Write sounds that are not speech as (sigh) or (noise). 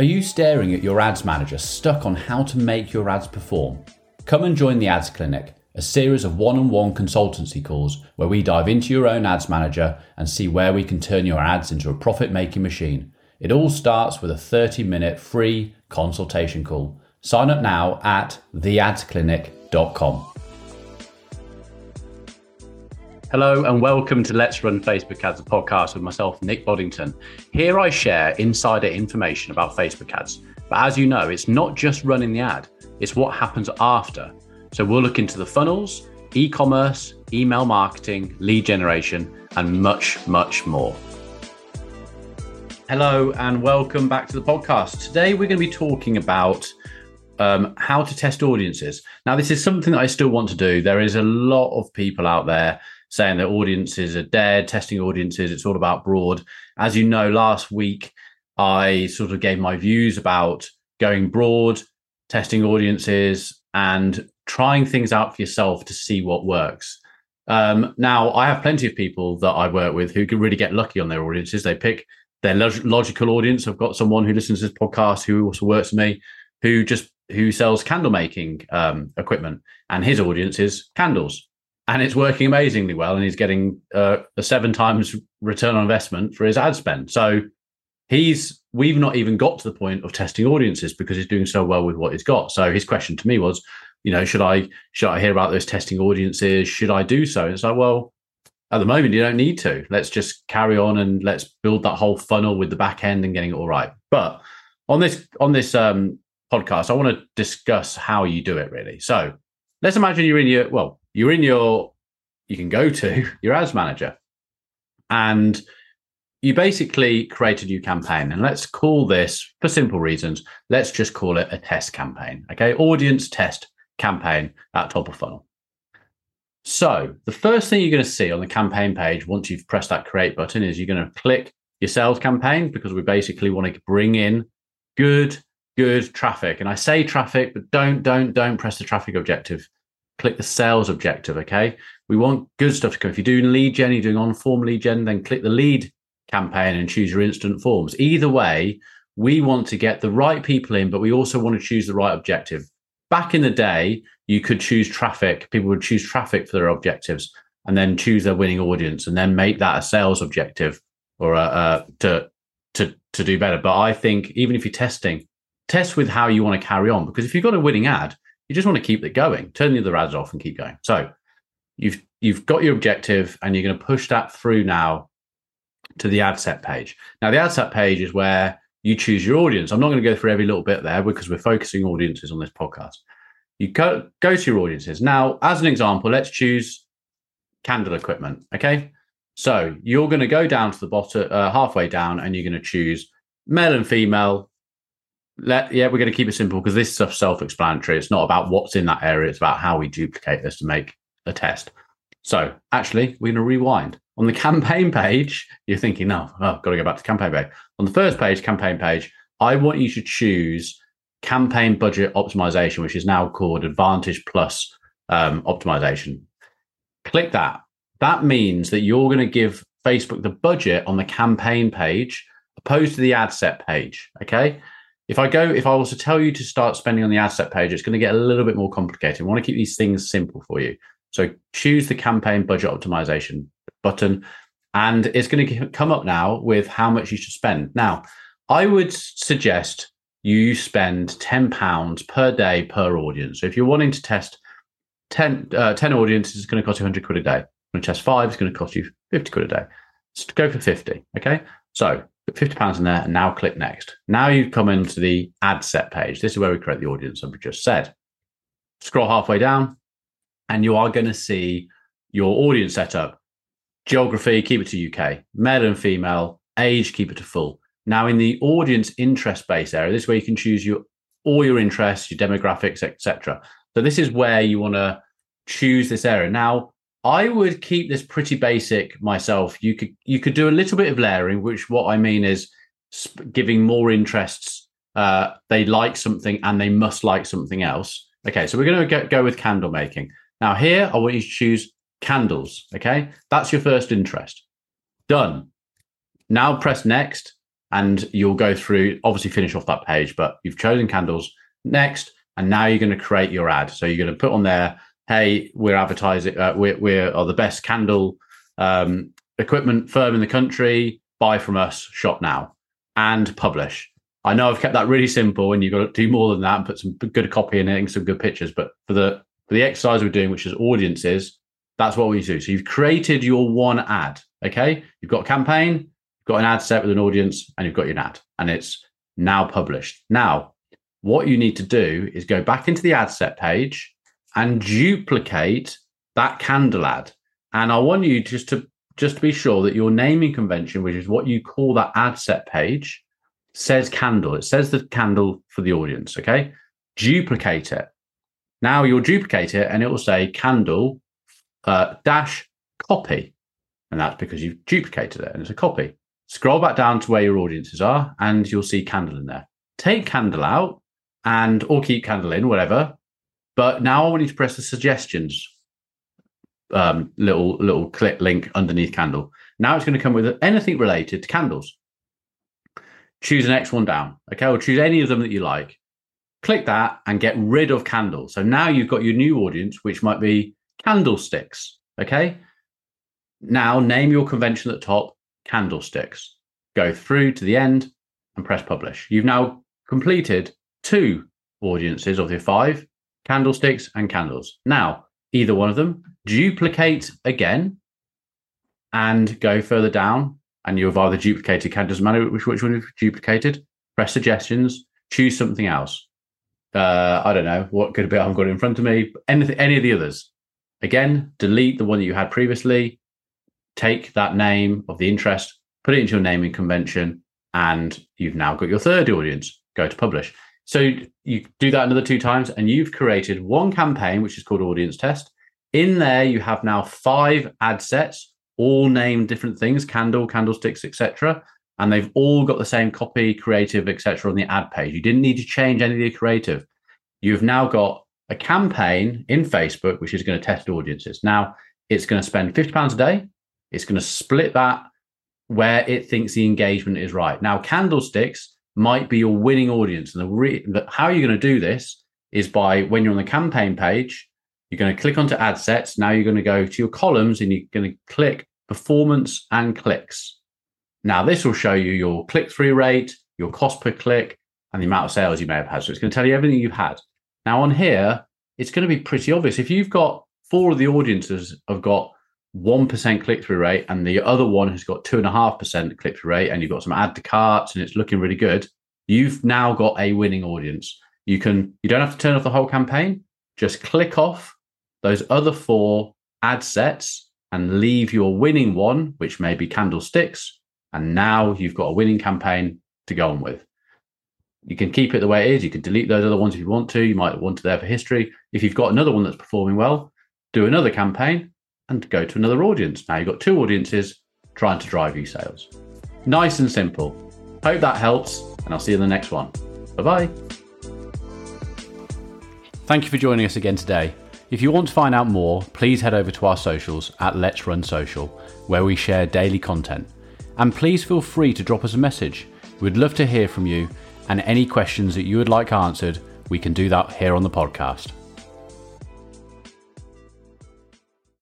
Are you staring at your ads manager stuck on how to make your ads perform? Come and join the Ads Clinic, a series of one on one consultancy calls where we dive into your own ads manager and see where we can turn your ads into a profit making machine. It all starts with a 30 minute free consultation call. Sign up now at theadsclinic.com. Hello and welcome to Let's Run Facebook Ads, a podcast with myself, Nick Boddington. Here I share insider information about Facebook ads. But as you know, it's not just running the ad, it's what happens after. So we'll look into the funnels, e commerce, email marketing, lead generation, and much, much more. Hello and welcome back to the podcast. Today we're going to be talking about um, how to test audiences. Now, this is something that I still want to do. There is a lot of people out there saying that audiences are dead, testing audiences, it's all about broad. As you know, last week I sort of gave my views about going broad, testing audiences, and trying things out for yourself to see what works. Um, now, I have plenty of people that I work with who can really get lucky on their audiences. They pick their log- logical audience. I've got someone who listens to this podcast who also works with me, who just who sells candle making um, equipment, and his audience is candles and it's working amazingly well and he's getting uh, a seven times return on investment for his ad spend. So he's we've not even got to the point of testing audiences because he's doing so well with what he's got. So his question to me was you know should i should i hear about those testing audiences? Should i do so? And it's like well at the moment you don't need to. Let's just carry on and let's build that whole funnel with the back end and getting it all right. But on this on this um, podcast i want to discuss how you do it really. So let's imagine you're in your well you're in your you can go to (laughs) your ads manager. And you basically create a new campaign. And let's call this for simple reasons let's just call it a test campaign okay? Audience test campaign at top of funnel. So the first thing you're going to see on the campaign page once you've pressed that create button is you're going to click your sales campaign because we basically want to bring in good good traffic. And i say traffic but don't don't don't press the traffic objective click the sales objective. Okay. We want good stuff to come. If you're doing lead gen, you're doing on form lead gen, then click the lead campaign and choose your instant forms. Either way, we want to get the right people in, but we also want to choose the right objective. Back in the day, you could choose traffic. People would choose traffic for their objectives and then choose their winning audience and then make that a sales objective or a, a, to to to do better. But I think even if you're testing, test with how you want to carry on because if you've got a winning ad, you just want to keep it going. Turn the other ads off and keep going. So you've you've got your objective and you're going to push that through now to the ad set page. Now the ad set page is where you choose your audience. I'm not going to go through every little bit there because we're focusing audiences on this podcast. You go go to your audiences. Now, as an example, let's choose candle equipment. Okay. So you're going to go down to the bottom, uh, halfway down, and you're going to choose male and female let yeah, we're going to keep it simple because this stuff's self-explanatory. It's not about what's in that area; it's about how we duplicate this to make a test. So actually, we're going to rewind. On the (laughs) campaign page, you're thinking, no, oh, I've got to go back to campaign page. On the first page, campaign page, I want you to choose campaign budget optimization, which is now called Advantage Plus um, optimization. Click that. That means that you're going to give Facebook the budget on the campaign page opposed to the ad set page. Okay if I go, if I was to tell you to start spending on the ad set page, it's going to get a little bit more complicated. I want to keep these things simple for you. So choose the campaign budget optimization button, and it's going to come up now with how much you should spend. Now, I would suggest you spend £10 per day per audience. So if you're wanting to test 10, uh, 10 audiences, it's going to cost you 100 quid a day. When you test five, it's going to cost you 50 quid a day. Just go for 50. Okay. So put £50 in there and now click next. Now you come into the ad set page. This is where we create the audience, as we just said. Scroll halfway down and you are going to see your audience setup. Geography, keep it to UK. Male and female, age, keep it to full. Now in the audience interest base area, this is where you can choose your all your interests, your demographics, etc. So this is where you want to choose this area. Now, I would keep this pretty basic myself. You could you could do a little bit of layering, which what I mean is giving more interests. Uh, they like something and they must like something else. Okay, so we're going to go with candle making. Now here, I want you to choose candles. Okay, that's your first interest. Done. Now press next, and you'll go through, obviously, finish off that page, but you've chosen candles next. And now you're going to create your ad. So you're going to put on there, hey, we're advertising, uh, we're, we're are the best candle um, equipment firm in the country. Buy from us, shop now, and publish. I know I've kept that really simple, and you've got to do more than that and put some good copy in it and some good pictures. But for the for the exercise we're doing, which is audiences, that's what we do. So you've created your one ad. Okay, you've got a campaign, you've got an ad set with an audience, and you've got your ad, and it's now published. Now, what you need to do is go back into the ad set page and duplicate that candle ad. And I want you just to just to be sure that your naming convention, which is what you call that ad set page, says candle. It says the candle for the audience. Okay. Duplicate it. Now you'll duplicate it and it will say candle uh, dash copy. And that's because you've duplicated it and it's a copy. Scroll back down to where your audiences are and you'll see candle in there. Take candle out and or keep candle in, whatever. But now I want you to press the suggestions um, little little click link underneath candle. Now it's going to come with anything related to candles. Choose the next one down. Okay, or choose any of them that you like. Click that and get rid of candle. So now you've got your new audience, which might be candlesticks. Okay. Now name your convention at the top, candlesticks. Go through to the end and press publish. You've now completed two audiences of your five candlesticks and candles. Now, either one of them, duplicate again and go further down. And you've either duplicated candles matter which, which one you've duplicated. Press suggestions, choose something else. Uh, I don't know what could be. I've got in front of me. Anything, any of the others. Again, delete the one that you had previously. Take that name of the interest, put it into your naming convention, and you've now got your third audience. Go to publish. So you do that another two times, and you've created one campaign, which is called Audience Test. In there, you have now five ad sets, all named different things: candle, candlesticks, etc. And they've all got the same copy, creative, etc. on the ad page. You didn't need to change any of the creative. You've now got a campaign in Facebook, which is going to test audiences. Now, it's going to spend fifty pounds a day. It's going to split that where it thinks the engagement is right. Now, candlesticks might be your winning audience. And the, re- the how you're going to do this is by when you're on the campaign page, you're going to click onto ad sets. Now you're going to go to your columns and you're going to click performance and clicks. Now this will show you your click through rate, your cost per click, and the amount of sales you may have had. So it's going to tell you everything you've had. Now on here, it's going to be pretty obvious. If you've got four of the audiences have got 1% click through rate and the other one has got 2.5% click through rate and you've got some add to carts and it's looking really good, you've now got a winning audience. You can you don't have to turn off the whole campaign, just click off those other four ad sets and leave your winning one, which may be candlesticks, and now you've got a winning campaign to go on with. You can keep it the way it is. You can delete those other ones if you want to. You might want to there for history. If you've got another one that's performing well, do another campaign and go to another audience. Now you've got two audiences trying to drive you sales. Nice and simple. Hope that helps, and I'll see you in the next one. Bye bye. Thank you for joining us again today. If you want to find out more, please head over to our socials at Let's Run Social, where we share daily content. And please feel free to drop us a message. We'd love to hear from you, and any questions that you would like answered, we can do that here on the podcast.